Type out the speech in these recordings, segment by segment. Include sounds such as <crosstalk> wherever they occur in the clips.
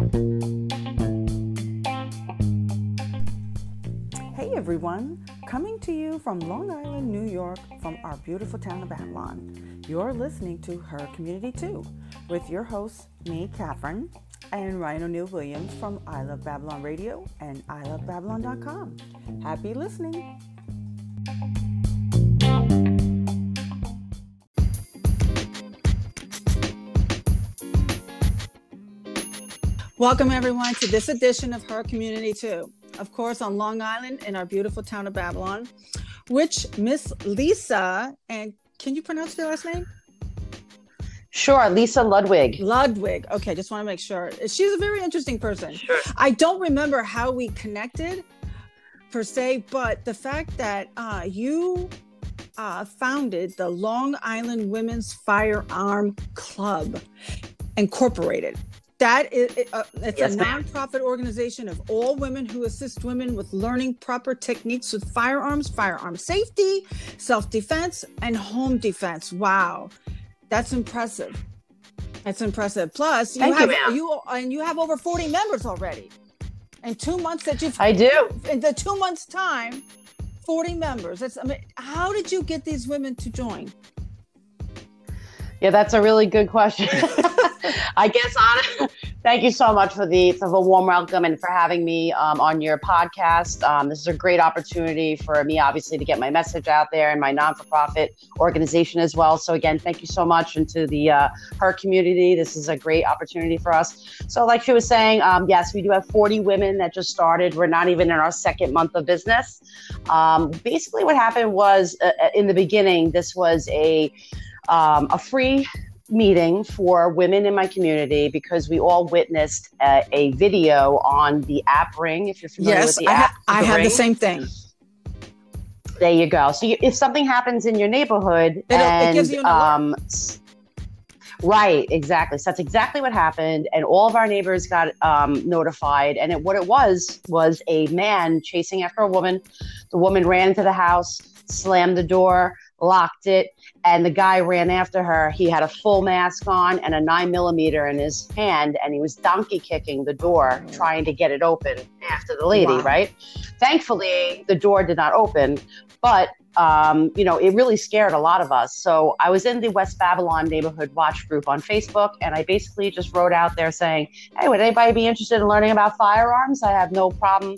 Hey everyone, coming to you from Long Island, New York, from our beautiful town of Babylon. You're listening to Her Community Too with your hosts, me, Catherine, and Ryan O'Neill Williams from I Love Babylon Radio and I Love ilovebabylon.com. Happy listening. Welcome everyone to this edition of Her Community Too. Of course, on Long Island in our beautiful town of Babylon, which Miss Lisa and can you pronounce your last name? Sure, Lisa Ludwig. Ludwig. Okay, just want to make sure. She's a very interesting person. Sure. I don't remember how we connected per se, but the fact that uh, you uh, founded the Long Island Women's Firearm Club Incorporated. That is, uh, it's Yes, a nonprofit organization of all women who assist women with learning proper techniques with firearms, firearm safety, self-defense, and home defense. Wow, that's impressive. That's impressive. Plus, you Thank have ma'am. you and you have over forty members already. In two months that you've I do. in the two months time, forty members. That's I mean, how did you get these women to join? Yeah, that's a really good question. <laughs> I guess on <laughs> thank you so much for the for the warm welcome and for having me um, on your podcast. Um, this is a great opportunity for me, obviously, to get my message out there and my non for profit organization as well. So again, thank you so much and to the uh, her community. This is a great opportunity for us. So, like she was saying, um, yes, we do have 40 women that just started. We're not even in our second month of business. Um, basically, what happened was uh, in the beginning, this was a um, a free meeting for women in my community because we all witnessed uh, a video on the app Ring. If you're familiar Yes, with the I, app, ha- I have the same thing. There you go. So you, if something happens in your neighborhood, it gives you an alert. um, right, exactly. So that's exactly what happened, and all of our neighbors got um, notified. And it, what it was was a man chasing after a woman. The woman ran into the house, slammed the door, locked it, and the guy ran after her. He had a full mask on and a nine millimeter in his hand, and he was donkey kicking the door, trying to get it open after the lady. Wow. Right. Thankfully, the door did not open, but um, you know, it really scared a lot of us. So I was in the West Babylon neighborhood watch group on Facebook, and I basically just wrote out there saying, "Hey, would anybody be interested in learning about firearms? I have no problem."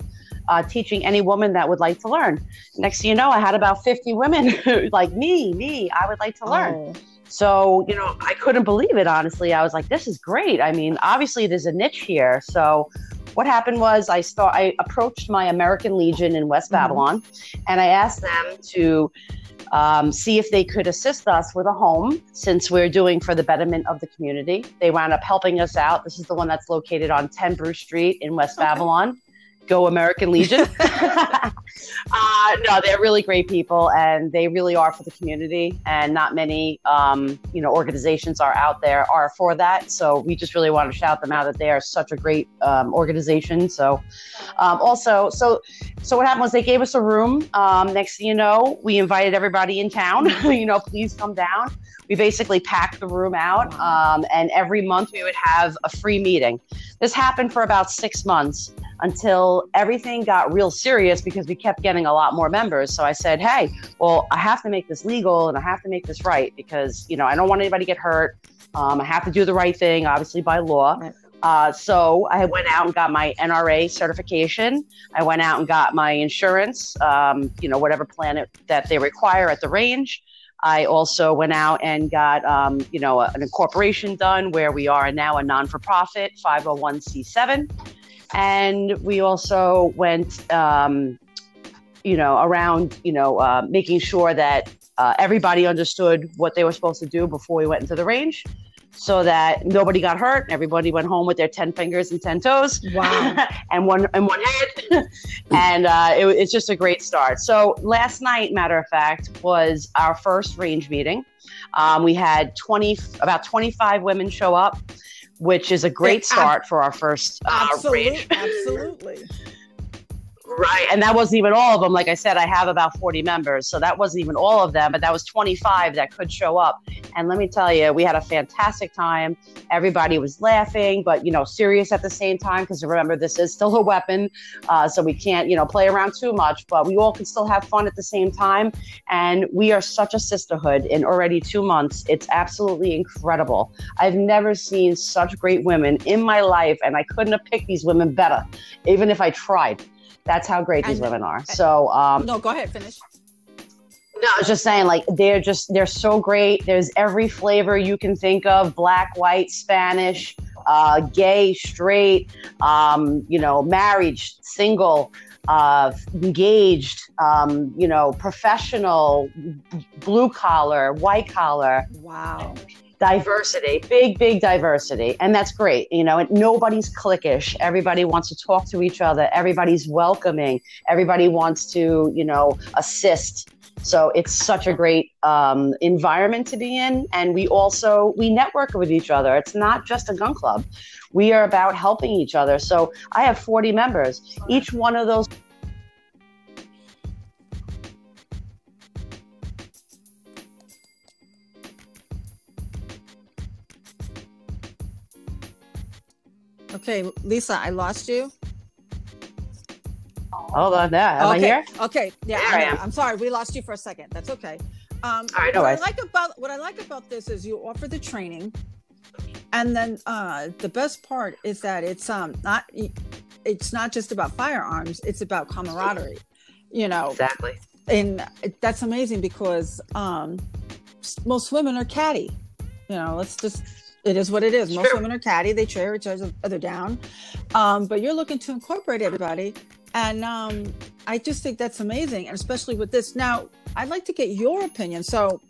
Uh, teaching any woman that would like to learn. Next thing you know, I had about 50 women <laughs> like me, me, I would like to learn. Oh, So, you know, I couldn't believe it, honestly. I was like, this is great. I mean, obviously there's a niche here. So what happened was I start I approached my American Legion in West Mhm. Babylon and I asked them to um, see if they could assist us with a home since we're doing for the betterment of the community. They wound up helping us out. This is the one that's located on 10 Bruce Street in West Okay. Babylon. Go American Legion. <laughs> <laughs> uh, no, they're really great people, and they really are for the community. And not many, um, you know, organizations are out there are for that. So we just really want to shout them out that they are such a great um, organization. So um, also, so so what happened was they gave us a room. Um, next thing you know, we invited everybody in town. <laughs> you know, please come down. We basically packed the room out, um, and every month we would have a free meeting. This happened for about six months until everything got real serious because we kept getting a lot more members. So I said, hey, well, I have to make this legal and I have to make this right because, you know, I don't want anybody to get hurt. Um, I have to do the right thing, obviously, by law. Right. Uh, so I went out and got my NRA certification. I went out and got my insurance, um, you know, whatever plan it, that they require at the range. I also went out and got, um, you know, an incorporation done where we are now a non for profit 501c7. And we also went, um, you know, around, you know, uh, making sure that uh, everybody understood what they were supposed to do before we went into the range so that nobody got hurt. Everybody went home with their 10 fingers and 10 toes Wow. <laughs> and one and one head. <laughs> and uh, it, it's just a great start. So last night, matter of fact, was our first range meeting. Um, we had 20, about 25 women show up, which is a great start for our first uh, <laughs> Absolutely. range. Absolutely. Right. And that wasn't even all of them. Like I said, I have about 40 members. So that wasn't even all of them, but that was 25 that could show up. And let me tell you, we had a fantastic time. Everybody was laughing, but, you know, serious at the same time. Because remember, this is still a weapon. Uh, so we can't, you know, play around too much, but we all can still have fun at the same time. And we are such a sisterhood in already two months. It's absolutely incredible. I've never seen such great women in my life. And I couldn't have picked these women better, even if I tried. That's how great these women are. So, um, no, go ahead, finish. No, I was just saying, like, they're just, they're so great. There's every flavor you can think of black, white, Spanish, uh, gay, straight, um, you know, married, single, uh, engaged, um, you know, professional, blue collar, white collar. Wow diversity, big, big diversity. And that's great. You know, and nobody's cliquish. Everybody wants to talk to each other. Everybody's welcoming. Everybody wants to, you know, assist. So it's such a great um, environment to be in. And we also, we network with each other. It's not just a gun club. We are about helping each other. So I have 40 members. Each one of those Okay, Lisa, I lost you. Hold on, there. Am okay. I here? Okay, yeah, there I, am. I'm sorry, we lost you for a second. That's okay. Um, right, no what I like about what I like about this is you offer the training, and then uh, the best part is that it's um not it's not just about firearms; it's about camaraderie. You know exactly, and that's amazing because um, most women are catty. You know, let's just it is what it is. Most women are catty; they tear each other down. Um, but you're looking to incorporate everybody, and um, I just think that's amazing, and especially with this. Now, I'd like to get your opinion. So,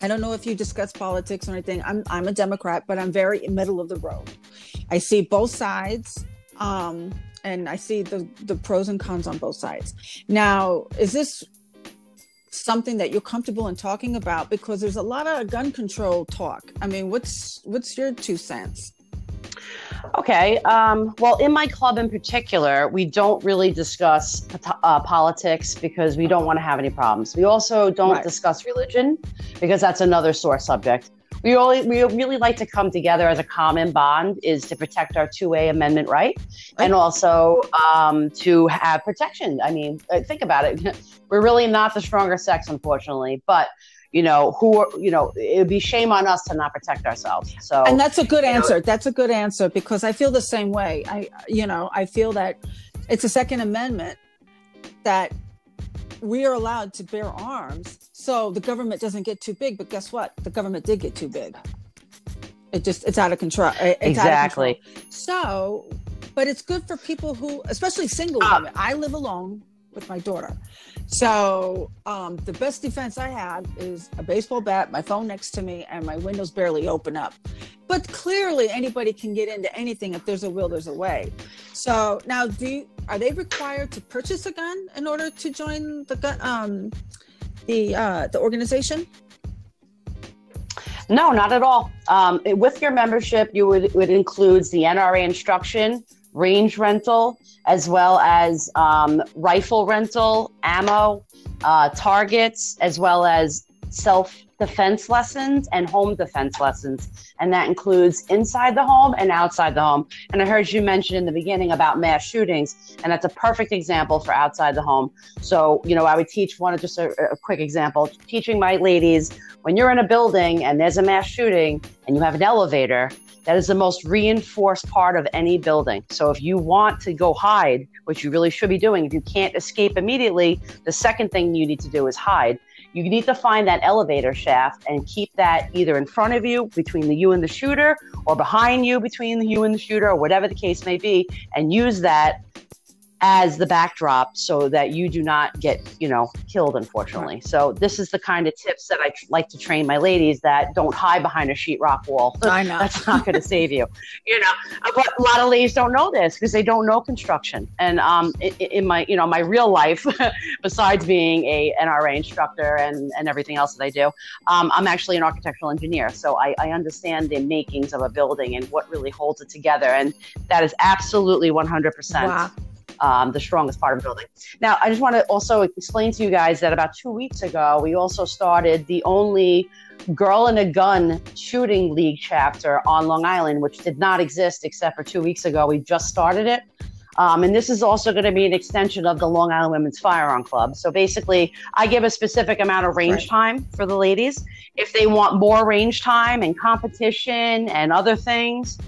I don't know if you discuss politics or anything. I'm I'm a Democrat, but I'm very middle of the road. I see both sides. Um, and I see the the pros and cons on both sides. Now, is this something that you're comfortable in talking about because there's a lot of gun control talk. I mean, what's what's your two cents? Okay. Um, well, in my club in particular, we don't really discuss uh, politics because we don't want to have any problems. We also don't right. discuss religion because that's another sore subject we only we really like to come together as a common bond is to protect our 2A amendment right, and also um, to have protection. I mean, uh, think about it. <laughs> We're really not the stronger sex, unfortunately, but you know who are, you know it would be shame on us to not protect ourselves so and that's a good answer know, that's a good answer because i feel the same way i you know i feel that it's a second amendment that we are allowed to bear arms so the government doesn't get too big but guess what? The government did get too big. It just it's out of control it's exactly of control. so but it's good for people who especially single uh, women. I live alone with my daughter. So um, the best defense i have is a baseball bat my phone next to me and my windows barely open up. But clearly anybody can get into anything if there's a will there's a way. So now do you, are they required to purchase a gun in order to join the gun um, the uh, the organization? No, not at all. Um, with your membership, you would would includes the NRA instruction, range rental, as well as um, rifle rental, ammo, uh, targets, as well as self defense lessons and home defense lessons. And that includes inside the home and outside the home. And I heard you mention in the beginning about mass shootings, and that's a perfect example for outside the home. So, you know, I would teach one, of just a, a quick example, teaching my ladies when you're in a building and there's a mass shooting and you have an elevator, that is the most reinforced part of any building. So if you want to go hide, which you really should be doing, if you can't escape immediately, the second thing you need to do is hide. You need to find that elevator shaft and keep that either in front of you between the you and the shooter or behind you between the you and the shooter or whatever the case may be and use that as the backdrop so that you do not get you know killed unfortunately. So this is the kind of tips that i like to train my ladies that don't hide behind a sheetrock wall. <laughs> I know. That's not going to save you <laughs> you know? But a lot of ladies don't know this because they don't know construction. And um in, in my you know my real life <laughs> besides being a nra instructor and and everything else that i do um, i'm actually an architectural engineer. So I, I understand the makings of a building and what really holds it together. And that is absolutely 100% wow um, the strongest part of building. Now, I just want to also explain to you guys that about two weeks ago, we also started the only Girl and a Gun shooting league chapter on Long Island, which did not exist except for two weeks ago. We just started it. Um, and this is also going to be an extension of the Long Island Women's Firearm Club. So basically, I give a specific amount of range right. time for the ladies. If they want more range time and competition and other things,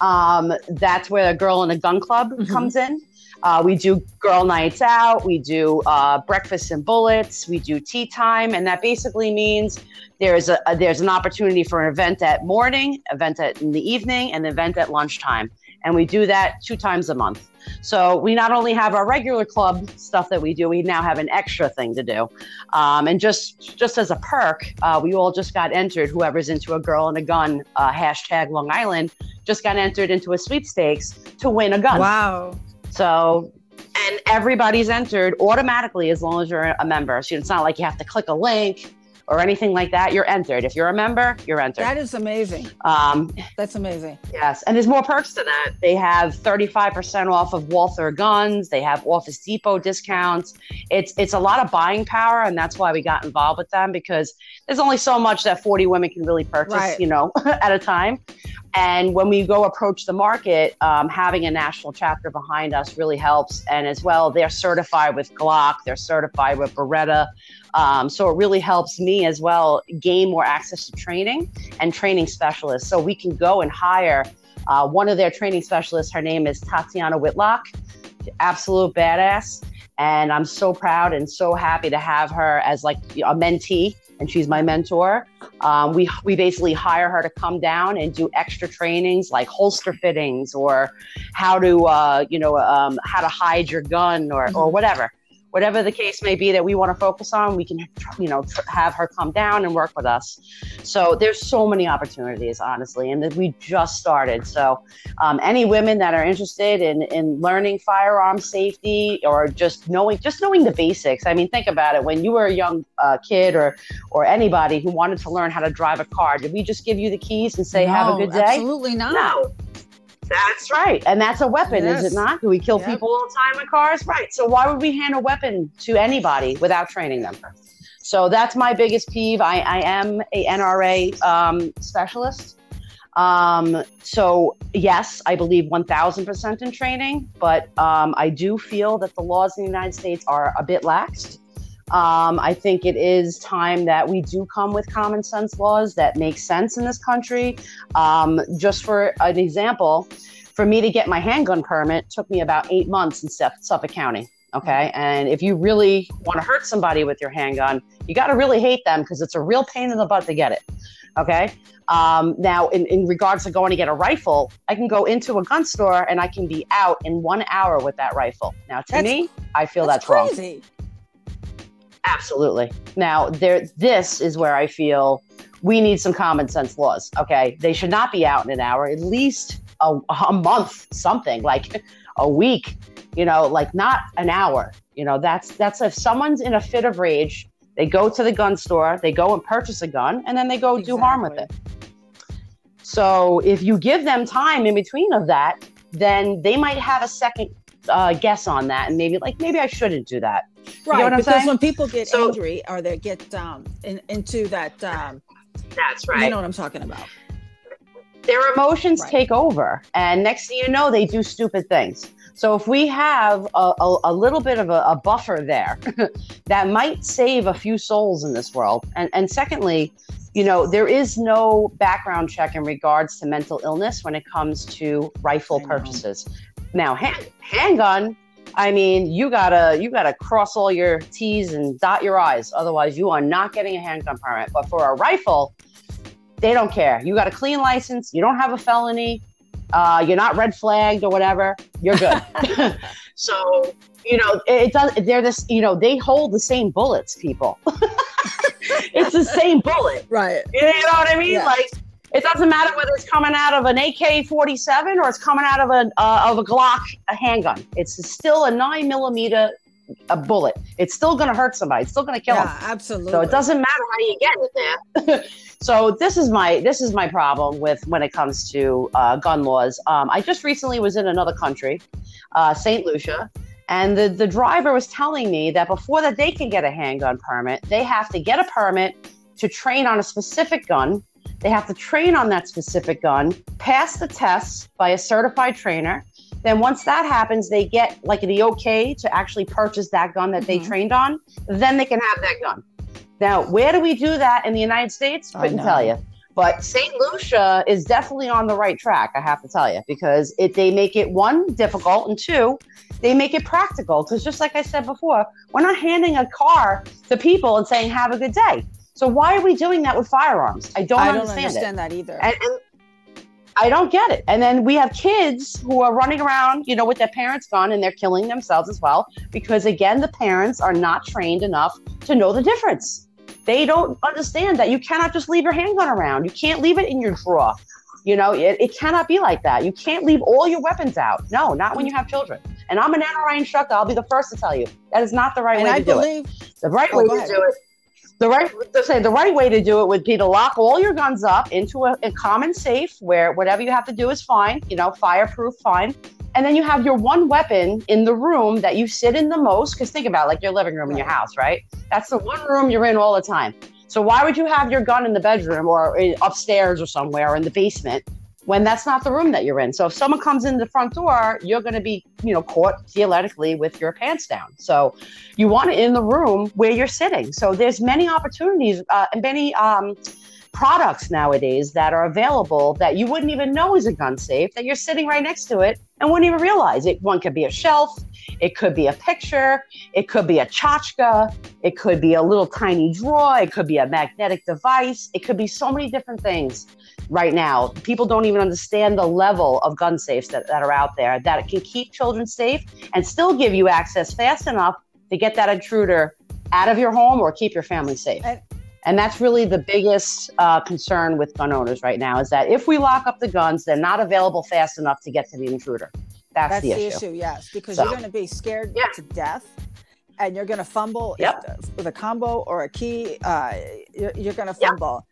um, that's where the Girl and a Gun Club mm-hmm. comes in. Uh, we do girl nights out. We do uh, breakfast and bullets. We do tea time, and that basically means there's a, a, there's an opportunity for an event at morning, event at in the evening, and an event at lunchtime, and we do that two times a month. So we not only have our regular club stuff that we do, we now have an extra thing to do. Um, and just just as a perk, uh, we all just got entered. Whoever's into a girl and a gun uh, hashtag Long Island just got entered into a sweepstakes to win a gun. Wow. So and everybody's entered automatically as long as you're a member. So it's not like you have to click a link or anything like that, you're entered. If you're a member, you're entered. That is amazing. Um, That's amazing. Yes. And there's more perks to that. They have 35% off of Walther guns. They have Office Depot discounts. It's, it's a lot of buying power. And that's why we got involved with them because there's only so much that 40 women can really purchase, right. you know, <laughs> at a time. And when we go approach the market, um, having a national chapter behind us really helps. And as well, they're certified with Glock, they're certified with Beretta. Um, so it really helps me as well gain more access to training and training specialists. So we can go and hire uh, one of their training specialists. Her name is Tatiana Whitlock, absolute badass. And I'm so proud and so happy to have her as like a mentee and she's my mentor. Um, we we basically hire her to come down and do extra trainings like holster fittings or how to uh, you know um, how to hide your gun or or mm-hmm. whatever whatever the case may be that we want to focus on, we can, you know, have her come down and work with us. So there's so many opportunities, honestly, and that we just started. So um, any women that are interested in, in learning firearm safety or just knowing, just knowing the basics. I mean, think about it. When you were a young uh, kid or, or anybody who wanted to learn how to drive a car, did we just give you the keys and say, no, have a good day? Absolutely not. No that's right. And that's a weapon, yes. is it not? Do we kill yep. people all the time with cars? Right. So why would we hand a weapon to anybody without training them? So that's my biggest peeve. I, I am a NRA um, specialist. Um, so yes, I believe 1000% in training, but um, I do feel that the laws in the United States are a bit laxed. Um, I think it is time that we do come with common sense laws that make sense in this country. Um, just for an example, for me to get my handgun permit took me about eight months in Suffolk County. Okay. And if you really want to hurt somebody with your handgun, you got to really hate them because it's a real pain in the butt to get it. Okay. Um, now, in, in regards to going to get a rifle, I can go into a gun store and I can be out in one hour with that rifle. Now, to that's, me, I feel that's, that's crazy. wrong. Absolutely. Now, there, this is where I feel we need some common sense laws. Okay, they should not be out in an hour. At least a, a month, something like a week. You know, like not an hour. You know, that's that's if someone's in a fit of rage, they go to the gun store, they go and purchase a gun, and then they go exactly. do harm with it. So if you give them time in between of that, then they might have a second uh, guess on that, and maybe like maybe I shouldn't do that. Right, you know because saying? when people get so, angry or they get um, in, into that, um, that's right. You know what I'm talking about. Their emotions right. take over, and next thing you know, they do stupid things. So if we have a, a, a little bit of a, a buffer there, <laughs> that might save a few souls in this world. And and secondly, you know, there is no background check in regards to mental illness when it comes to rifle purchases. Now, hand, handgun, I mean, you gotta you gotta cross all your T's and dot your I's. Otherwise, you are not getting a handgun permit. But for a rifle, they don't care. You got a clean license. You don't have a felony. Uh, you're not red flagged or whatever. You're good. <laughs> <laughs> so you know it does. They're this. You know they hold the same bullets. People. <laughs> it's the same bullet. Right. You know what I mean? Yeah. Like it doesn't matter whether it's coming out of an AK-47 or it's coming out of a uh, of a Glock, a handgun. It's still a nine millimeter a bullet. It's still going to hurt somebody. It's still going to kill yeah, them. absolutely. So it doesn't matter how you get it there. <laughs> so this is my this is my problem with when it comes to uh, gun laws. Um, I just recently was in another country, uh, Saint Lucia, And the, the driver was telling me that before that they can get a handgun permit, they have to get a permit to train on a specific gun. They have to train on that specific gun, pass the tests by a certified trainer. Then once that happens, they get like the okay to actually purchase that gun that they Mhm. trained on. Then they can have that gun. Now, where do we do that in the United States? Couldn't tell you. But St. Lucia is definitely on the right track, I have to tell you, because it, they make it one difficult and two, they make it practical. Because just like I said before, we're not handing a car to people and saying have a good day. So why are we doing that with firearms? I don't I don't understand, understand that either. And, and I don't get it. And then we have kids who are running around, you know, with their parents gone and they're killing themselves as well because again, the parents are not trained enough to know the difference. They don't understand that you cannot just leave your handgun around. You can't leave it in your drawer. You know, it, it cannot be like that. You can't leave all your weapons out. No, not when you have children. And I'm an NRA instructor. I'll be the first to tell you that is not the right and way I to do it. The right Oh, way to do it. The right to say the right way to do it would be to lock all your guns up into a, a common safe where whatever you have to do is fine, you know, fireproof, fine. And then you have your one weapon in the room that you sit in the most. Because think about it, like your living room in your house, right? That's the one room you're in all the time. So why would you have your gun in the bedroom or uh, upstairs or somewhere or in the basement when that's not the room that you're in? So if someone comes in the front door, you're going to be, you know, caught theoretically with your pants down. So you want it in the room where you're sitting. So there's many opportunities uh, and many um, products nowadays that are available that you wouldn't even know is a gun safe that you're sitting right next to it and wouldn't even realize it. One could be a shelf, it could be a picture, it could be a tchotchke, it could be a little tiny drawer, it could be a magnetic device, it could be so many different things right now. People don't even understand the level of gun safes that, that are out there that can keep children safe and still give you access fast enough to get that intruder out of your home or keep your family safe. And- And that's really the biggest uh, concern with gun owners right now is that if we lock up the guns, they're not available fast enough to get to the intruder. That's, that's the, the issue. issue. Yes, because So- you're going to be scared Yeah. to death, and you're going to fumble Yep. if, with a combo or a key. Uh, you're, you're going to fumble.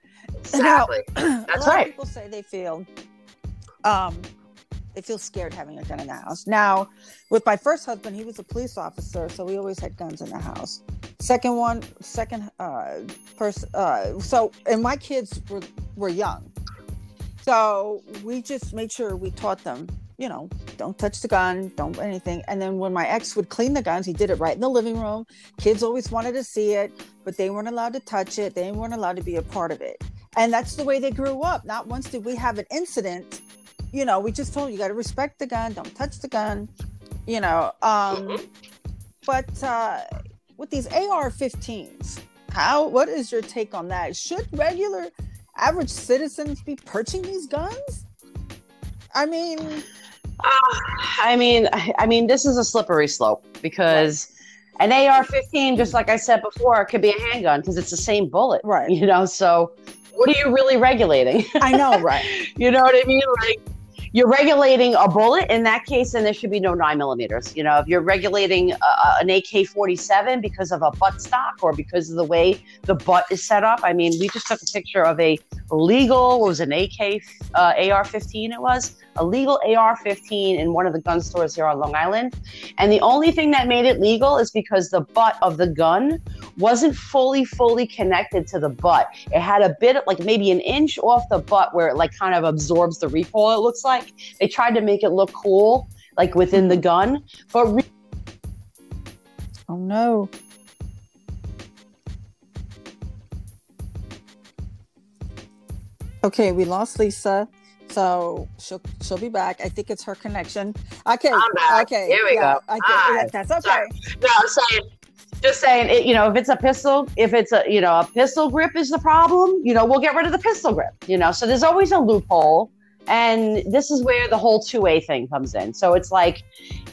Exactly. <clears throat> a That's lot right. Of people say they feel, um, they feel scared having a gun in the house. Now, with my first husband, he was a police officer, so we always had guns in the house. Second one, second uh, person. Uh, so, and my kids were were young, so we just made sure we taught them. You know, don't touch the gun, don't anything. And then when my ex would clean the guns, he did it right in the living room. Kids always wanted to see it, but they weren't allowed to touch it. They weren't allowed to be a part of it. And that's the way they grew up. Not once did we have an incident. You know, we just told you, got to respect the gun, don't touch the gun. You know, um, but uh, with these AR-15s, how? What is your take on that? Should regular, average citizens be purchasing these guns? I mean, Uh, I mean, I I mean, this is a slippery slope because an AR-15, just like I said before, could be a handgun because it's the same bullet, Right. You know, so what are you really regulating? I know, <laughs> right? you know what I mean? Like you're regulating a bullet. In that case, then there should be no nine millimeters. You know, if you're regulating an AK-47 because of a butt stock or because of the way the butt is set up. I mean, we just took a picture of a legal what was it, an AK uh, AR-15. It was a legal AR-15 in one of the gun stores here on Long Island, and the only thing that made it legal is because the butt of the gun wasn't fully fully connected to the butt. It had a bit like maybe an inch off the butt where it like kind of absorbs the recoil. It looks like they tried to make it look cool like within the gun, but re- Oh no. Okay, we lost Lisa. So she'll she'll be back. I think it's her connection. Okay. I'm back. Okay. Here we go. Okay, Hi. That's okay. Sorry. no, I'm saying. Just saying, it, you know, if it's a pistol, if it's a, you know, a pistol grip is the problem, you know, we'll get rid of the pistol grip, you know. So there's always a loophole, and this is where the whole 2A thing comes in. So it's like,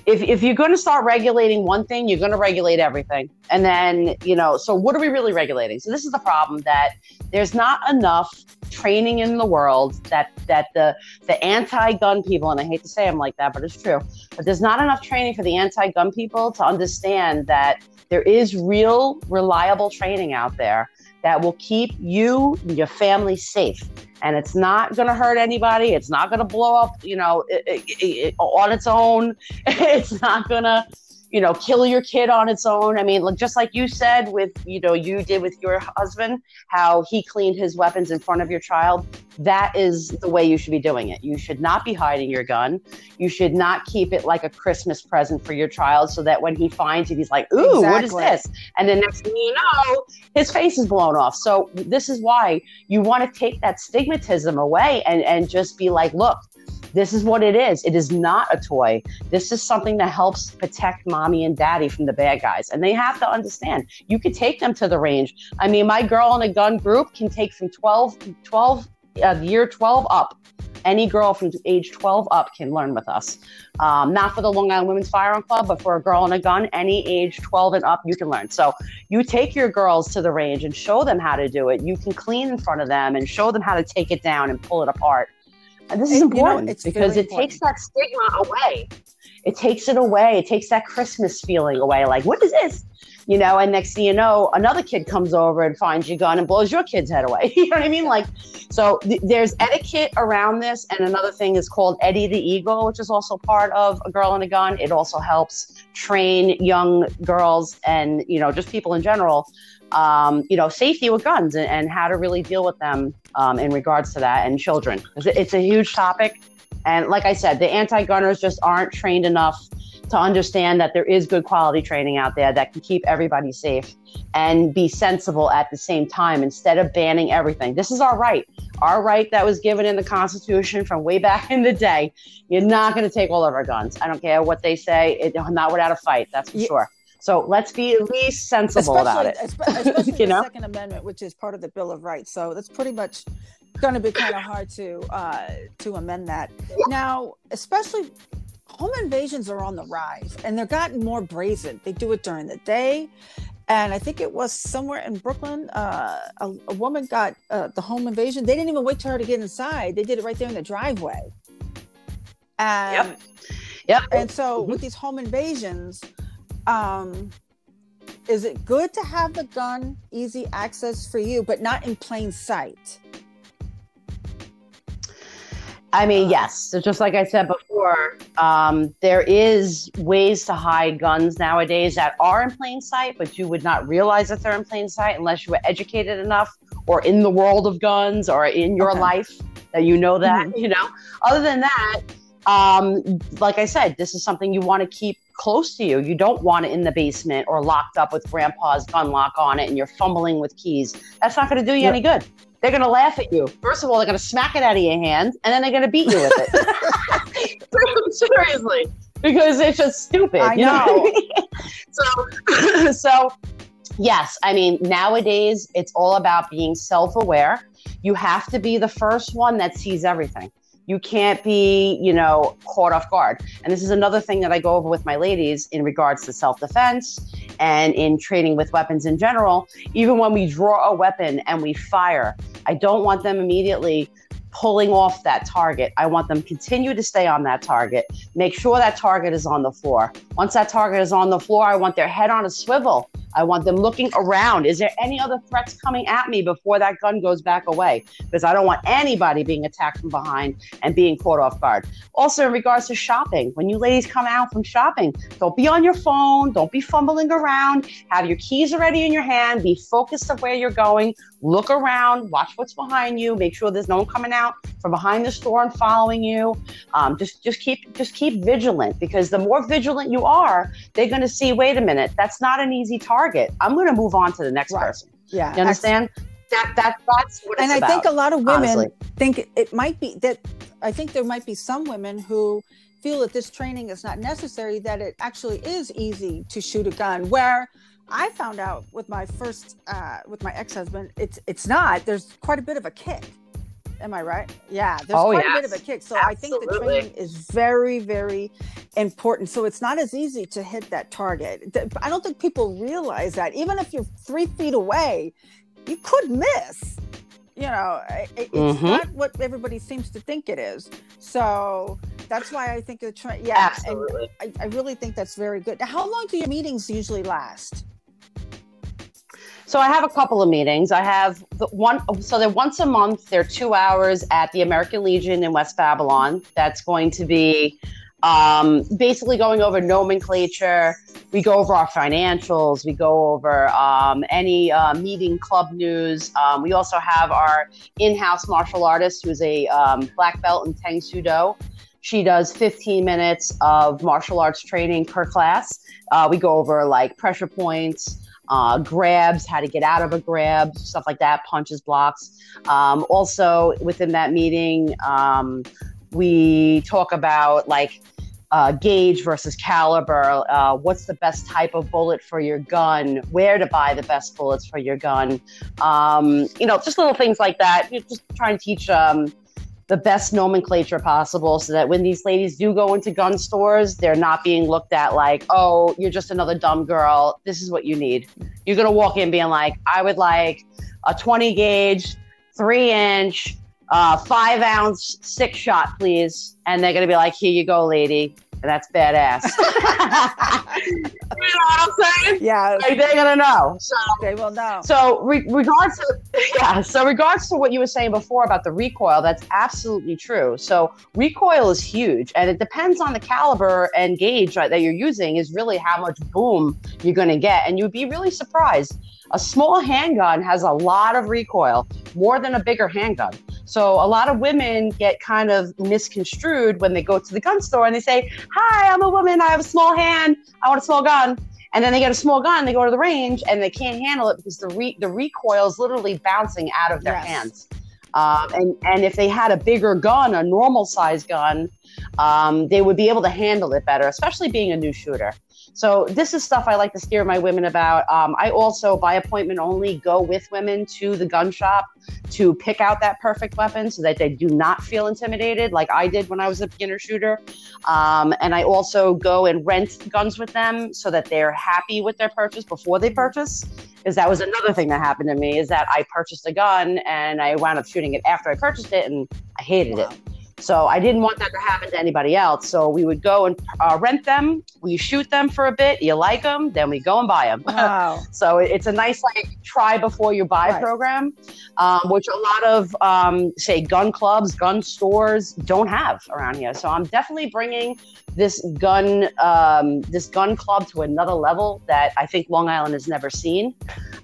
if if you're going to start regulating one thing, you're going to regulate everything, and then you know. So what are we really regulating? So this is the problem that there's not enough training in the world that that the the anti-gun people, and I hate to say I'm like that, but it's true. But there's not enough training for the anti-gun people to understand that there is real, reliable training out there that will keep you and your family safe. And it's not going to hurt anybody. It's not going to blow up, you know, it, it, it, on its own. <laughs> It's not going to, you know, kill your kid on its own. I mean, like just like you said with, you know, you did with your husband, how he cleaned his weapons in front of your child. That is the way you should be doing it. You should not be hiding your gun. You should not keep it like a Christmas present for your child so that when he finds it, he's like, ooh, exactly. what is this? And then next thing you know, his face is blown off. So this is why you want to take that stigmatism away and, and just be like, look, this is what it is. It is not a toy. This is something that helps protect mommy and daddy from the bad guys. And they have to understand you could take them to the range. I mean, my girl in a gun group can take from 12, 12 uh, year 12 up. Any girl from age 12 up can learn with us. Um, not for the Long Island Women's Firearm Club, but for a girl and a gun, any age 12 and up, you can learn. So you take your girls to the range and show them how to do it. You can clean in front of them and show them how to take it down and pull it apart. And this is important you know, because it important. takes that stigma away. It takes it away. It takes that Christmas feeling away. Like, what is this? You know, and next thing you know, another kid comes over and finds your gun and blows your kid's head away. <laughs> you know what I mean? Like, so th- there's etiquette around this. And another thing is called Eddie the Eagle, which is also part of A Girl and a Gun. It also helps train young girls and, you know, just people in general um, you know, safety with guns and, and, how to really deal with them um, in regards to that and children. It's a huge topic. And like I said, the anti gunners just aren't trained enough to understand that there is good quality training out there that can keep everybody safe and be sensible at the same time instead of banning everything. This is our right. Our right that was given in the Constitution from way back in the day. You're not going to take all of our guns. I don't care what they say. It, not without a fight, that's for yeah. sure. So let's be at least sensible especially, about it. Especially <laughs> you know? the Second Amendment, which is part of the Bill of Rights. So that's pretty much going to be kind of hard to uh, to amend that. Now, especially home invasions are on the rise, and they're gotten more brazen. They do it during the day. And I think it was somewhere in Brooklyn, uh, a, a, woman got uh, the home invasion. They didn't even wait for her to get inside. They did it right there in the driveway. And, yep. Yep. And so mm-hmm. with these home invasions, um, is it good to have the gun easy access for you, but not in plain sight? I mean, yes. So just like I said before, um, there is ways to hide guns nowadays that are in plain sight, but you would not realize that they're in plain sight unless you were educated enough or in the world of guns or in your okay. life that you know that. Mm-hmm. You know. Other than that, um, like I said, this is something you want to keep close to you. You don't want it in the basement or locked up with grandpa's gun lock on it and you're fumbling with keys. That's not going to do you any good. They're going to laugh at you. First of all, they're going to smack it out of your hand and then they're going to beat you with it. <laughs> <laughs> Seriously. Because it's just stupid. I know. <laughs> so, <clears throat> so, yes, I mean, nowadays it's all about being self aware. You have to be the first one that sees everything. You can't be, you know, caught off guard. And this is another thing that I go over with my ladies in regards to self defense and in training with weapons in general. Even when we draw a weapon and we fire, I don't want them immediately pulling off that target. I want them continue to stay on that target. Make sure that target is on the floor. Once that target is on the floor, I want their head on a swivel I want them looking around. Is there any other threats coming at me before that gun goes back away? Because I don't want anybody being attacked from behind and being caught off guard. Also, in regards to shopping, when you ladies come out from shopping, don't be on your phone, don't be fumbling around. Have your keys already in your hand, be focused on where you're going, look around, watch what's behind you, make sure there's no one coming out from behind the store and following you. Um, just just keep just keep vigilant because the more vigilant you are, they're going to see. Wait a minute, that's not an easy target. I'm going to move on to the next right. person. Yeah, you understand? That that that's what. It's about. And I about, think a lot of women honestly. think it might be that. I think there might be some women who feel that this training is not necessary. That it actually is easy to shoot a gun. Where I found out with my first uh, with my ex husband, it's it's not. There's quite a bit of a kick. Am I right? Yeah, there's oh, quite yes. a bit of a kick. So Absolutely. I think the training is very, very important. So it's not as easy to hit that target. I don't think people realize that. Even if you're three feet away, you could miss. You know, it's mm-hmm. not what everybody seems to think it is. So that's why I think the train. Yeah, Absolutely. I, I really think that's very good. Now, how long do your meetings usually last? So I have a couple of meetings. I have the one, so they're once a month. They're two hours at the American Legion in West Babylon. That's going to be um, basically going over nomenclature. We go over our financials. We go over um, any uh, meeting club news. Um, we also have our in-house martial artist who's a um, black belt in Tang Soo Do. She does 15 minutes of martial arts training per class. Uh, we go over like pressure points, uh, grabs, how to get out of a grab, stuff like that, punches, blocks. Um, also, within that meeting, um, we talk about like uh, gauge versus caliber, uh, what's the best type of bullet for your gun, where to buy the best bullets for your gun, um, you know, just little things like that. You just try and teach um, the best nomenclature possible so that when these ladies do go into gun stores, they're not being looked at like, oh, you're just another dumb girl. This is what you need. You're going to walk in being like, I would like a 20 gauge, three inch, uh, five ounce six shot, please. And they're going to be like, here you go, lady. And that's badass. <laughs> you know what I'm saying? Yeah. Like, they're going to know. So, they will know. So, re- regards to <laughs> yeah, so regards to what you were saying before about the recoil, that's absolutely true. So, recoil is huge, and it depends on the caliber and gauge right, that you're using. Is really how much boom you're going to get, and you'd be really surprised. A small handgun has a lot of recoil, more than a bigger handgun. So a lot of women get kind of misconstrued when they go to the gun store and they say, "Hi, I'm a woman. I have a small hand. I want a small gun." And then they get a small gun, they go to the range, and they can't handle it because the re- the recoil is literally bouncing out of their Yes. hands. Um, and and if they had a bigger gun, a normal size gun, um, they would be able to handle it better, especially being a new shooter. So this is stuff I like to steer my women about. Um, I also, by appointment only, go with women to the gun shop to pick out that perfect weapon so that they do not feel intimidated, like I did when I was a beginner shooter. Um, and I also go and rent guns with them so that they're happy with their purchase before they purchase. Because that was another thing that happened to me is that I purchased a gun and I wound up shooting it after I purchased it and I hated Wow. it. So I didn't want that to happen to anybody else. So we would go and uh, rent them. We shoot them for a bit. You like them, then we go and buy them. <laughs> Wow. So it's a nice like try before you buy Right. program, um, which a lot of um, say gun clubs, gun stores don't have around here. So I'm definitely bringing this gun um, this gun club to another level that I think Long Island has never seen.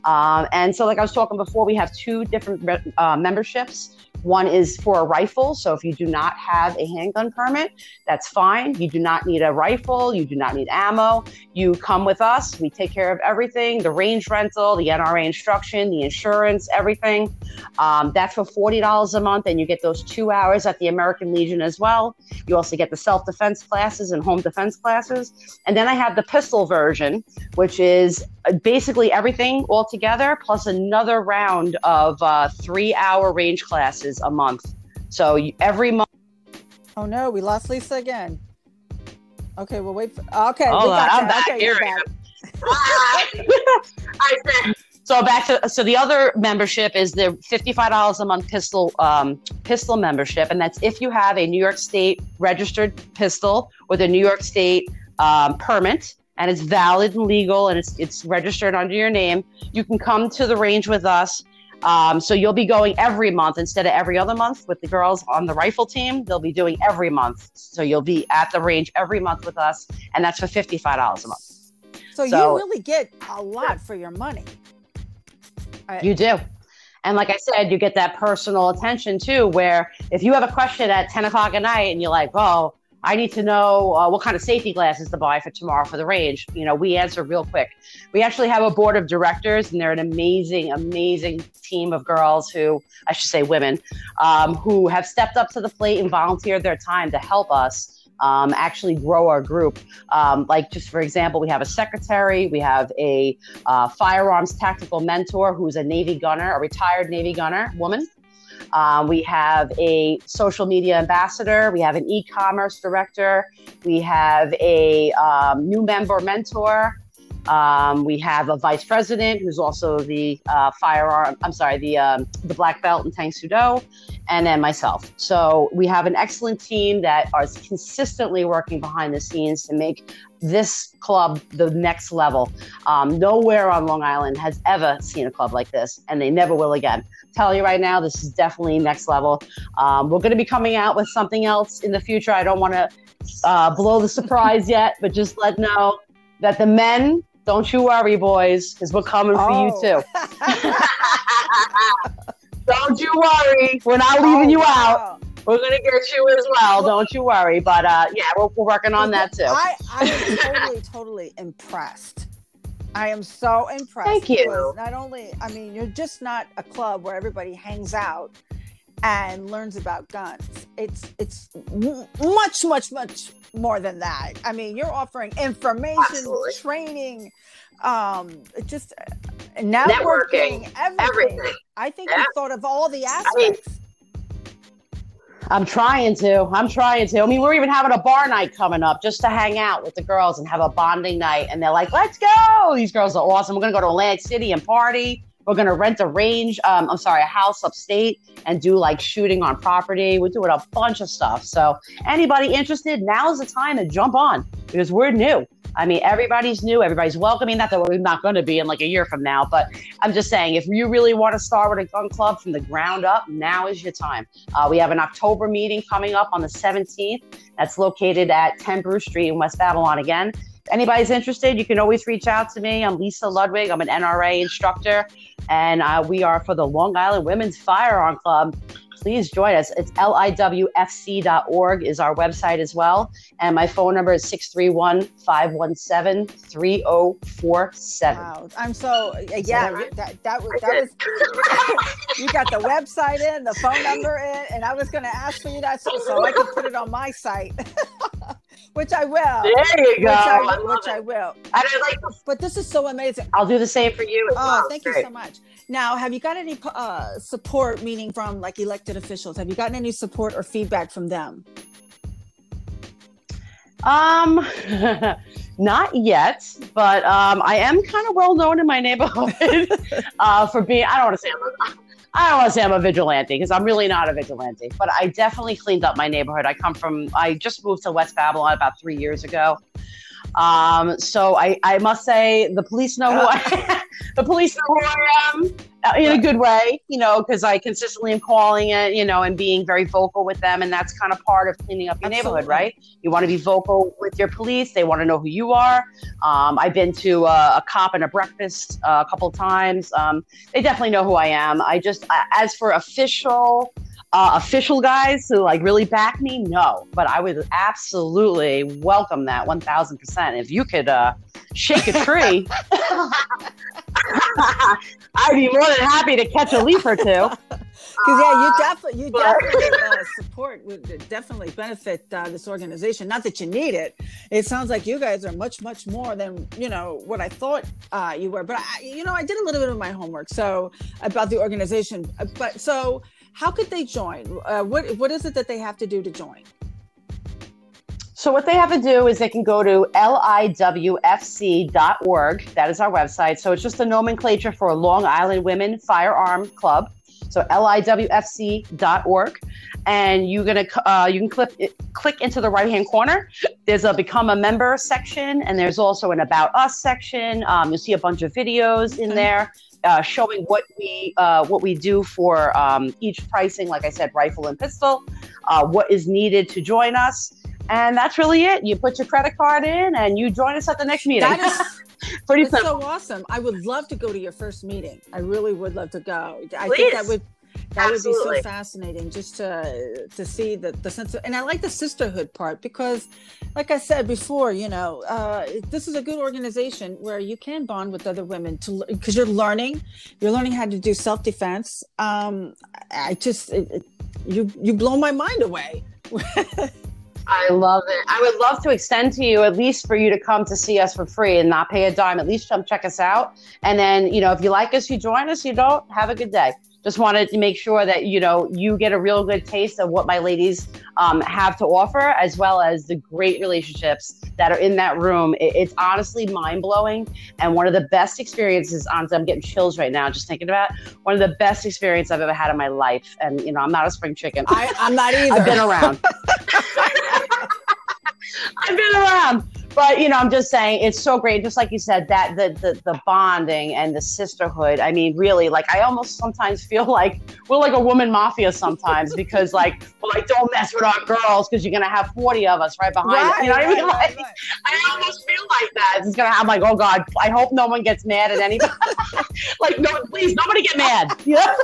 Um, and so, like I was talking before, we have two different uh, memberships. One is for a rifle. So if you do not have a handgun permit, that's fine. You do not need a rifle. You do not need ammo. You come with us. We take care of everything the range rental, the NRA instruction, the insurance, everything. Um, that's for $40 a month. And you get those two hours at the American Legion as well. You also get the self defense classes and home defense classes. And then I have the pistol version, which is basically everything all together, plus another round of uh, three hour range classes a month. So every month. Oh no, we lost Lisa again. Okay, we'll wait for. Okay, we Hold on, I'm back. Okay, Here back. <laughs> I said- so back to so the other membership is the fifty-five dollars a month pistol um, pistol membership, and that's if you have a New York State registered pistol with a New York State um, permit, and it's valid and legal, and it's it's registered under your name. You can come to the range with us. Um, so you'll be going every month instead of every other month with the girls on the rifle team. They'll be doing every month. So you'll be at the range every month with us, and that's for fifty-five dollars a month. So, So- you really get a lot for your money. I- You do. And like I said, you get that personal attention too, where if you have a question at 10 o'clock at night and you're like, oh, I need to know uh, what kind of safety glasses to buy for tomorrow for the range, you know, we answer real quick. We actually have a board of directors, and they're an amazing, amazing team of girls who, I should say women, um, who have stepped up to the plate and volunteered their time to help us. Um, actually grow our group. Um, like just for example, we have a secretary, we have a uh, firearms tactical mentor who's a Navy gunner, a retired Navy gunner woman. Um, we have a social media ambassador. We have an e commerce director. We have a um, new member mentor. Um, we have a vice president who's also the uh, firearm, I'm sorry, the, um, the black belt in Tang Soo Do, and then myself. So we have an excellent team that are consistently working behind the scenes to make this club the next level. Um, nowhere on Long Island has ever seen a club like this, and they never will again. Tell you right now, this is definitely next level. Um, we're going to be coming out with something else in the future. I don't want to uh, blow the surprise <laughs> yet, but just let know that the men, don't you worry, boys, because we're coming for oh. you too. <laughs> <laughs> don't you worry, we're not leaving oh, you wow. out. We're gonna get you as well. Don't you worry. But uh, yeah, we're, we're working on that too. I, I am totally, <laughs> totally impressed. I am so impressed. Thank you. Not only, I mean, you're just not a club where everybody hangs out and learns about guns. It's it's much much much more than that. I mean, you're offering information, Absolutely. training, um, just uh, networking, networking everything. everything. I think yeah. you thought of all the aspects. I mean, I'm trying to. I'm trying to. I mean, we're even having a bar night coming up just to hang out with the girls and have a bonding night. And they're like, let's go. These girls are awesome. We're going to go to Atlantic City and party. We're going to rent a range, um, I'm sorry, a house upstate and do like shooting on property. We're doing a bunch of stuff. So, anybody interested, now's the time to jump on because we're new. I mean, everybody's new, everybody's welcoming. Not that we're not going to be in like a year from now, but I'm just saying, if you really want to start with a gun club from the ground up, now is your time. Uh, we have an October meeting coming up on the 17th. That's located at 10 Bruce Street in West Babylon again anybody's interested, you can always reach out to me. I'm Lisa Ludwig. I'm an NRA instructor, and uh, we are for the Long Island Women's Firearm Club. Please join us. It's liwfc.org is our website as well. And my phone number is 631-517-3047. Wow. I'm so, yeah, that, that, was, that was, <laughs> you got the website in, the phone number in, and I was going to ask for you that so, so I could put it on my site. <laughs> which I will. There you go. Which I, I which I will. I like. But this is so amazing. I'll do the same for you. oh, well. thank Great. you so much. Now, have you got any uh, support, meaning from like elected officials? Have you gotten any support or feedback from them? Um, <laughs> not yet, but um, I am kind of well known in my neighborhood <laughs> uh, for being. I don't want to say I'm. I don't want to say I'm a vigilante because I'm really not a vigilante, but I definitely cleaned up my neighborhood. I come from, I just moved to West Babylon about three years ago. Um, so I, I must say the police know who I am. <laughs> <laughs> the police know who I am uh, in a good way, you know, because I consistently am calling it, you know, and being very vocal with them. And that's kind of part of cleaning up your Absolutely. neighborhood, right? You want to be vocal with your police. They want to know who you are. Um, I've been to a, a, cop and a breakfast uh, a couple times. Um, they definitely know who I am. I just, as for official, uh, official guys who like really back me, no. But I would absolutely welcome that one thousand percent. If you could uh, shake a tree, <laughs> <laughs> I'd be more than happy to catch a leaf or two. <laughs> Because yeah, you definitely you definitely uh, support would definitely benefit uh, this organization. Not that you need it. It sounds like you guys are much much more than you know what I thought uh, you were. But I, you know, I did a little bit of my homework so about the organization. Uh, but so how could they join? Uh, what what is it that they have to do to join? So what they have to do is they can go to liwfc.org. That is our website. So it's just the nomenclature for Long Island Women Firearm Club. So liwfc.org, and you're gonna uh, you can click click into the right hand corner. There's a become a member section, and there's also an about us section. Um, you'll see a bunch of videos in there. Uh, showing what we uh, what we do for um, each pricing, like I said, rifle and pistol, uh, what is needed to join us, and that's really it. You put your credit card in, and you join us at the next meeting. That is <laughs> pretty simple. so awesome. I would love to go to your first meeting. I really would love to go. I Please. think that would that Absolutely. would be so fascinating just to to see the the sense of and i like the sisterhood part because like i said before you know uh, this is a good organization where you can bond with other women to because you're learning you're learning how to do self-defense um i just it, it, you you blow my mind away <laughs> I love it. I would love to extend to you at least for you to come to see us for free and not pay a dime. At least come check us out. And then, you know, if you like us, you join us. You don't, have a good day just wanted to make sure that you know you get a real good taste of what my ladies um, have to offer as well as the great relationships that are in that room. It, it's honestly mind-blowing and one of the best experiences honestly i'm getting chills right now just thinking about it. one of the best experiences i've ever had in my life. And you know i'm not a spring chicken. I, i'm not <laughs> either. <laughs> i've been around. I've been around but you know, I'm just saying it's so great. Just like you said, that the, the the bonding and the sisterhood. I mean, really, like I almost sometimes feel <laughs> like we're like a woman mafia sometimes because like we're like, don't mess with our girls because you're gonna have 40 of us right behind right, us. You know what right, I mean? Right, <laughs> like, I almost feel like that. It's gonna have like, oh God, I hope no one gets mad at anybody. <laughs> like, no, please, nobody get mad. Yeah.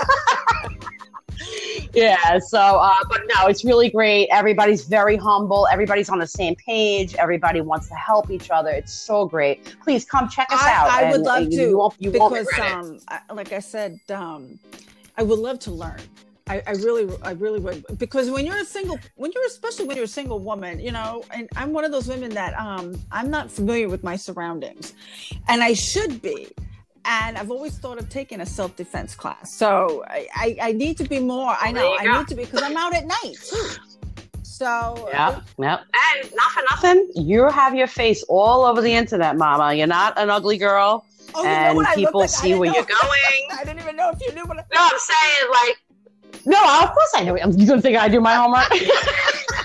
Yeah. So, uh, but no, it's really great. Everybody's very humble. Everybody's on the same page. Everybody wants to help each other. It's so great. Please come check us I, out. I would love to you won't, you because, um, like I said, um, I would love to learn. I, I, really, I really would, because when you're a single, when you're especially when you're a single woman, you know, and I'm one of those women that um, I'm not familiar with my surroundings, and I should be and I've always thought of taking a self defense class. So I, I, I, need to be more. I know I need to be because I'm out at night too. So yeah, yeah. And not for nothing, you have your face all over the internet, Mama. You're not an ugly girl, oh, and people like? see where know. you're going. I didn't even know if you knew what. I- no, I'm saying like. No, of course I know. You gonna think I do my homework? <laughs>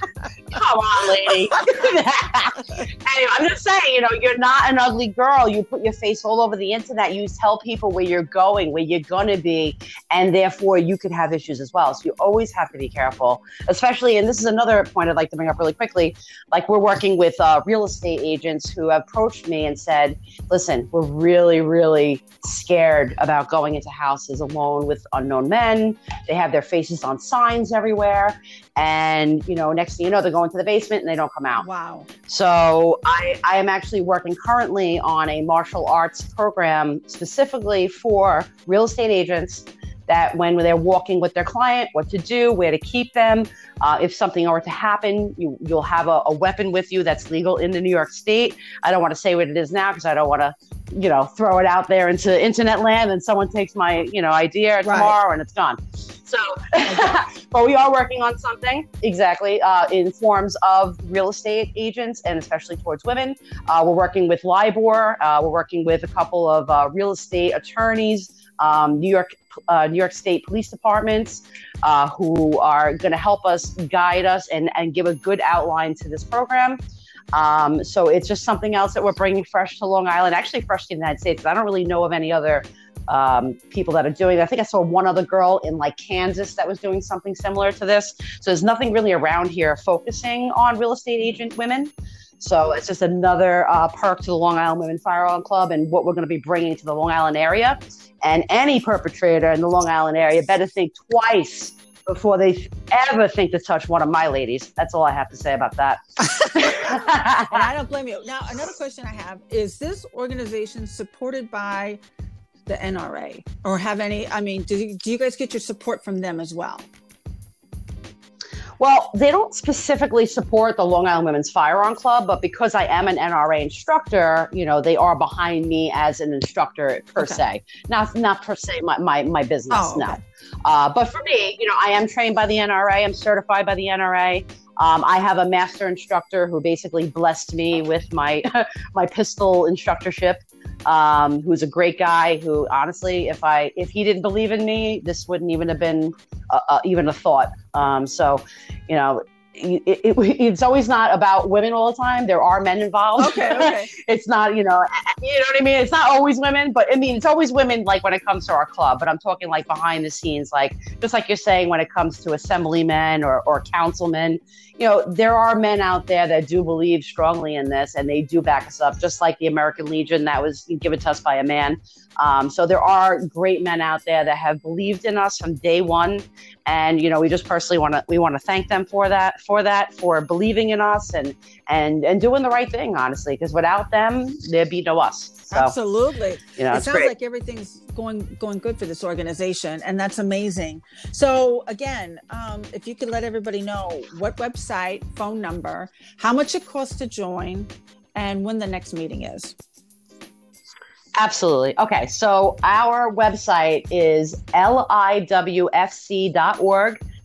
Come on, lady. <laughs> anyway, I'm just saying, you know, you're not an ugly girl. You put your face all over the internet. You tell people where you're going, where you're going to be, and therefore you could have issues as well. So you always have to be careful, especially, and this is another point I'd like to bring up really quickly. Like, we're working with uh, real estate agents who approached me and said, listen, we're really, really scared about going into houses alone with unknown men. They have their faces on signs everywhere. And, you know, next thing you know, they're going to the basement and they don't come out. Wow. So I, I am actually working currently on a martial arts program specifically for real estate agents that when they're walking with their client, what to do, where to keep them. Uh, if something were to happen, you, you'll have a, a, weapon with you that's legal in the New York State. I don't want to say what it is now because I don't want to, you know, throw it out there into internet land and someone takes my, you know, idea right. tomorrow and it's gone. So, <laughs> but we are working on something exactly uh, in forms of real estate agents and especially towards women. Uh, we're working with LIBOR. Uh, we're working with a couple of uh, real estate attorneys um, New York uh, New York State police departments uh, who are going to help us guide us and, and give a good outline to this program. Um, so it's just something else that we're bringing fresh to Long Island, actually fresh to the United States. I don't really know of any other um, people that are doing. I think I saw one other girl in like Kansas that was doing something similar to this. So there's nothing really around here focusing on real estate agent women. So it's just another uh, perk to the Long Island Women Firearm Club and what we're going to be bringing to the Long Island area. And any perpetrator in the Long Island area better think twice before they ever think to touch one of my ladies. That's all I have to say about that. <laughs> and I don't blame you. Now, another question I have is this organization supported by the NRA or have any? I mean, do do you guys get your support from them as well? Well, they don't specifically support the Long Island Women's Firearm Club, but because I am an NRA instructor, you know, they are behind me as an instructor per okay. se. Not not per se my my, my business, oh, okay. no. Uh, but for me, you know, I am trained by the NRA. I'm certified by the NRA. Um, I have a master instructor who basically blessed me with my <laughs> my pistol instructorship um, who's a great guy. Who honestly, if I if he didn't believe in me, this wouldn't even have been even a thought. Um, so, you know, it, it, it's always not about women all the time. There are men involved. Okay, okay. <laughs> it's not, you know, you know what I mean. It's not always women, but I mean, it's always women. Like when it comes to our club, but I'm talking like behind the scenes, like just like you're saying when it comes to assemblymen or or councilmen. You know, there are men out there that do believe strongly in this, and they do back us up, just like the American Legion that was given to us by a man. Um, so there are great men out there that have believed in us from day one, and you know we just personally want to we want to thank them for that for that for believing in us and and and doing the right thing honestly because without them there'd be no us. So, Absolutely, you know, it sounds great. like everything's going going good for this organization, and that's amazing. So again, um, if you could let everybody know what website, phone number, how much it costs to join, and when the next meeting is. Absolutely. Okay. So our website is liwfc.org.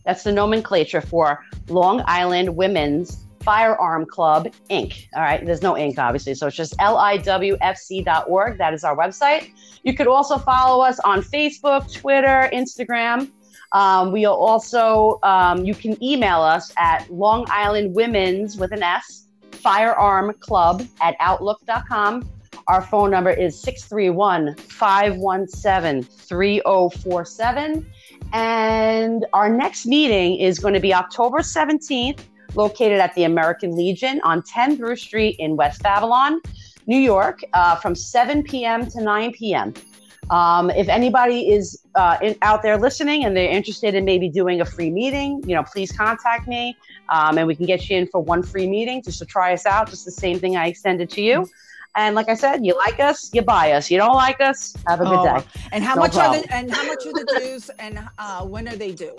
That's the nomenclature for Long Island Women's Firearm Club Inc. All right. There's no ink, obviously. So it's just liwfc.org. That is our website. You could also follow us on Facebook, Twitter, Instagram. Um, we also, um, you can email us at Long Island Women's with an S Firearm Club at Outlook.com. Our phone number is 631 517 3047. And our next meeting is going to be October 17th, located at the American Legion on 10 Drew Street in West Babylon, New York, uh, from 7 p.m. to 9 p.m. Um, if anybody is uh, in, out there listening and they're interested in maybe doing a free meeting, you know, please contact me um, and we can get you in for one free meeting just to try us out. Just the same thing I extended to you. And like I said, you like us, you buy us. You don't like us, have a good oh, day. And how no much problem. are the and how much are the <laughs> dues and uh, when are they due?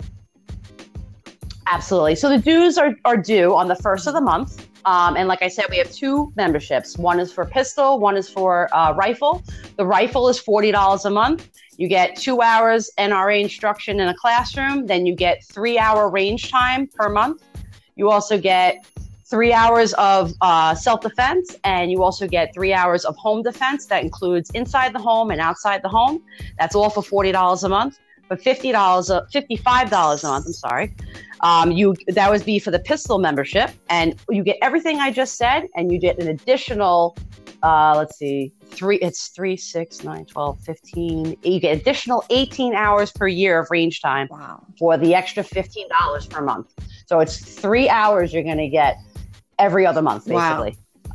Absolutely. So the dues are, are due on the first of the month. Um, and like I said, we have two memberships. One is for pistol, one is for uh, rifle. The rifle is $40 a month. You get two hours NRA instruction in a classroom. Then you get three hour range time per month. You also get three hours of uh, self defense, and you also get three hours of home defense. That includes inside the home and outside the home. That's all for forty dollars a month. But fifty dollars, fifty-five dollars a month. I'm sorry. Um, you that would be for the pistol membership, and you get everything I just said, and you get an additional. Uh, let's see, three. It's three, six, nine, 12, 15. You get additional 18 hours per year of range time wow. for the extra $15 per month. So it's three hours you're going to get every other month, basically. Wow.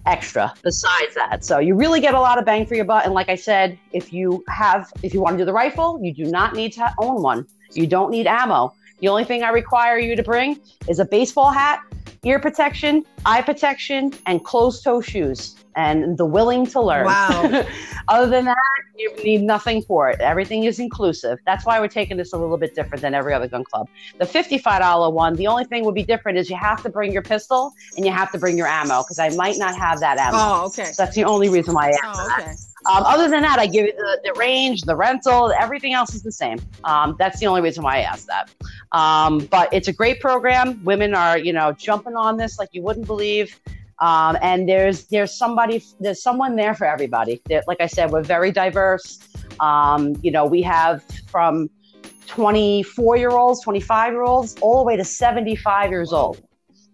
Extra besides that. So you really get a lot of bang for your buck. And like I said, if you have, if you want to do the rifle, you do not need to own one. You don't need ammo. The only thing I require you to bring is a baseball hat, ear protection, eye protection, and closed toe shoes and the willing to learn. Wow. <laughs> Other than that, you need nothing for it. Everything is inclusive. That's why we're taking this a little bit different than every other gun club. The $55 one, the only thing would be different is you have to bring your pistol and you have to bring your ammo because I might not have that ammo. Oh, okay. So that's the only reason why I asked oh, okay. that. Um, other than that, I give it the, the range, the rental, everything else is the same. Um, that's the only reason why I asked that. Um, but it's a great program. Women are, you know, jumping on this like you wouldn't believe. Um, and there's there's somebody there's someone there for everybody. They're, like I said, we're very diverse. Um, you know, we have from 24 year olds, 25 year olds, all the way to 75 years old.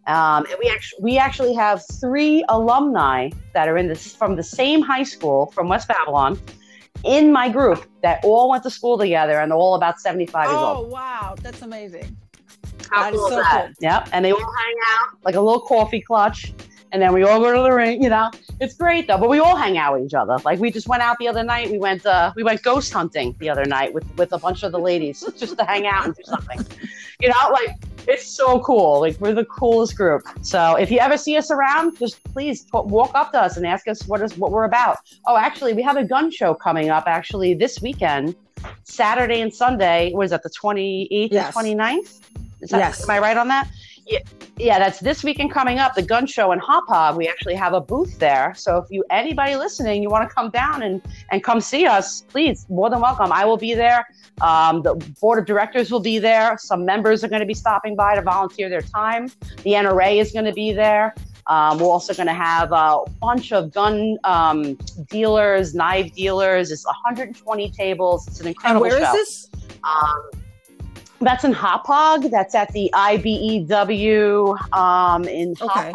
Um, and we actually we actually have three alumni that are in this from the same high school from West Babylon in my group that all went to school together and all about 75 years old. Oh wow, that's amazing. How that cool is so that? Cool. Yep. And they all hang out like a little coffee clutch and then we all go to the ring. You know, it's great though. But we all hang out with each other. Like we just went out the other night. We went uh, we went ghost hunting the other night with with a bunch of the ladies <laughs> just to hang out and do something. You know, like it's so cool. Like we're the coolest group. So if you ever see us around, just please t- walk up to us and ask us what is what we're about. Oh, actually, we have a gun show coming up actually this weekend, Saturday and Sunday. Was that the 28th yes. and 29th? Is that, yes. Am I right on that? Yeah, yeah, that's this weekend coming up, the gun show in Hauppauge. We actually have a booth there. So if you anybody listening, you want to come down and and come see us, please, more than welcome. I will be there. Um, the board of directors will be there. Some members are going to be stopping by to volunteer their time. The NRA is going to be there. Um, we're also going to have a bunch of gun um, dealers, knife dealers. It's 120 tables. It's an incredible and where show. Where is this? That's in Hauppauge. That's at the IBEW um, in okay.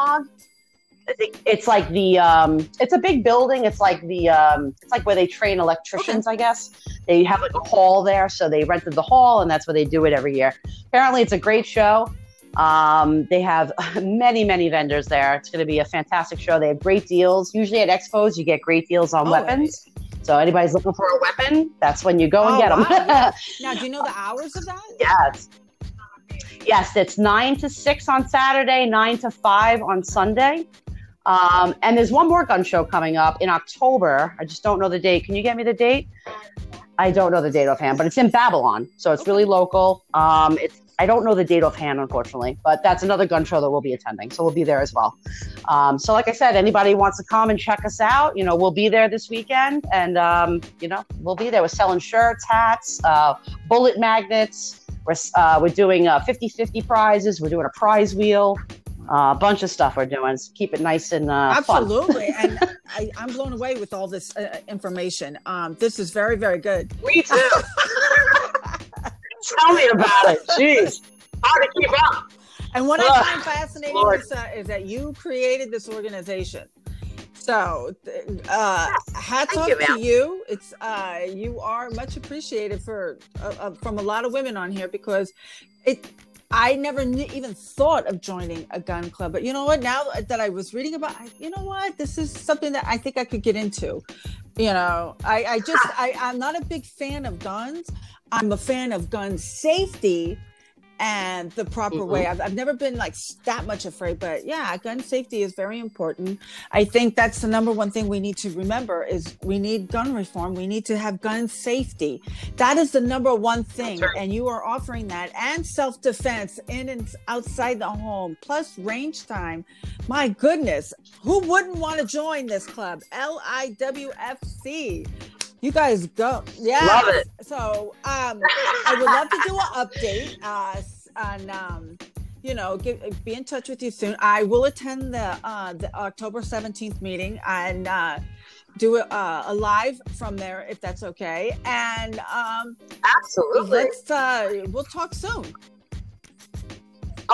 It's like the um, it's a big building. It's like the um, it's like where they train electricians, okay. I guess. They have like a hall there, so they rented the hall, and that's where they do it every year. Apparently, it's a great show. Um, they have <laughs> many, many vendors there. It's going to be a fantastic show. They have great deals. Usually at expos, you get great deals on oh, weapons. So anybody's looking for a weapon, that's when you go and oh, get them. Wow, yeah. <laughs> Now, do you know the hours of that? Yes. Yes, it's nine to six on Saturday, nine to five on Sunday. Um, and there's one more gun show coming up in October. I just don't know the date. Can you get me the date? I don't know the date offhand, but it's in Babylon, so it's really local. Um, it's I don't know the date offhand, unfortunately, but that's another gun show that we'll be attending. So we'll be there as well. Um, so, like I said, anybody wants to come and check us out, you know, we'll be there this weekend, and um, you know, we'll be there. We're selling shirts, hats, uh, bullet magnets. We're uh, we're doing uh, 50-50 prizes. We're doing a prize wheel. Uh, a bunch of stuff we're doing. So keep it nice and uh, absolutely. <laughs> and I, am blown away with all this uh, information. Um, this is very, very good. Me too. <laughs> Tell me about it. <laughs> Jeez, hard to keep up. And what I find fascinating, Lord. Lisa, is that you created this organization. So, uh, hats off you, to you. It's uh, you are much appreciated for uh, uh, from a lot of women on here because it. I never even thought of joining a gun club, but you know what? Now that I was reading about, you know what? This is something that I think I could get into. You know, I, I just I, I'm not a big fan of guns. I'm a fan of gun safety and the proper mm-hmm. way. I've, I've never been like that much afraid, but yeah, gun safety is very important. I think that's the number one thing we need to remember is we need gun reform. We need to have gun safety. That is the number one thing. Right. And you are offering that and self-defense in and outside the home, plus range time. My goodness, who wouldn't want to join this club? LIWFC you guys go. Yeah. Love it. So um, I would love to do an update uh, and um, you know, get, be in touch with you soon. I will attend the uh, the October 17th meeting and uh, do a, uh, a live from there if that's okay. And um, absolutely, let's uh, we'll talk soon.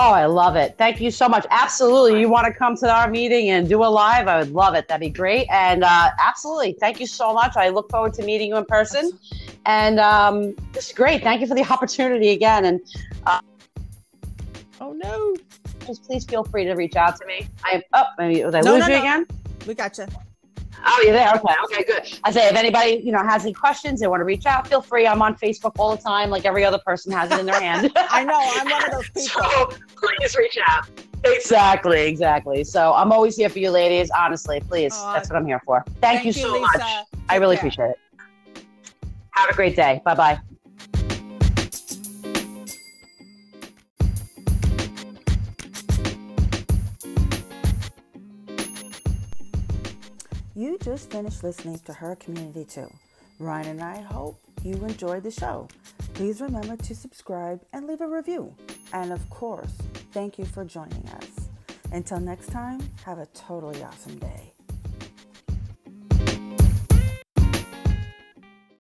Oh, I love it. Thank you so much. Absolutely. You want to come to our meeting and do a live? I would love it. That'd be great. And uh, absolutely. Thank you so much. I look forward to meeting you in person. And um, this is great. Thank you for the <laughs> opportunity again. And uh, oh, no. Just please feel free to reach out to me. I am up. Oh, maybe, was I no, lose no, you no. again? We got you. Oh, you're there. Okay. Okay. Good. I say, if anybody you know has any questions, they want to reach out, feel free. I'm on Facebook all the time, like every other person has it in their hand. <laughs> I know. I'm one of those <laughs> people. So please reach out. Exactly. Exactly. So I'm always here for you, ladies. Honestly, please. Uh, That's what I'm here for. Thank, thank you so Lisa. much. I really appreciate it. Have a great day. Bye bye. Just finished listening to Her Community Too. Ryan and I hope you enjoyed the show. Please remember to subscribe and leave a review. And of course, thank you for joining us. Until next time, have a totally awesome day.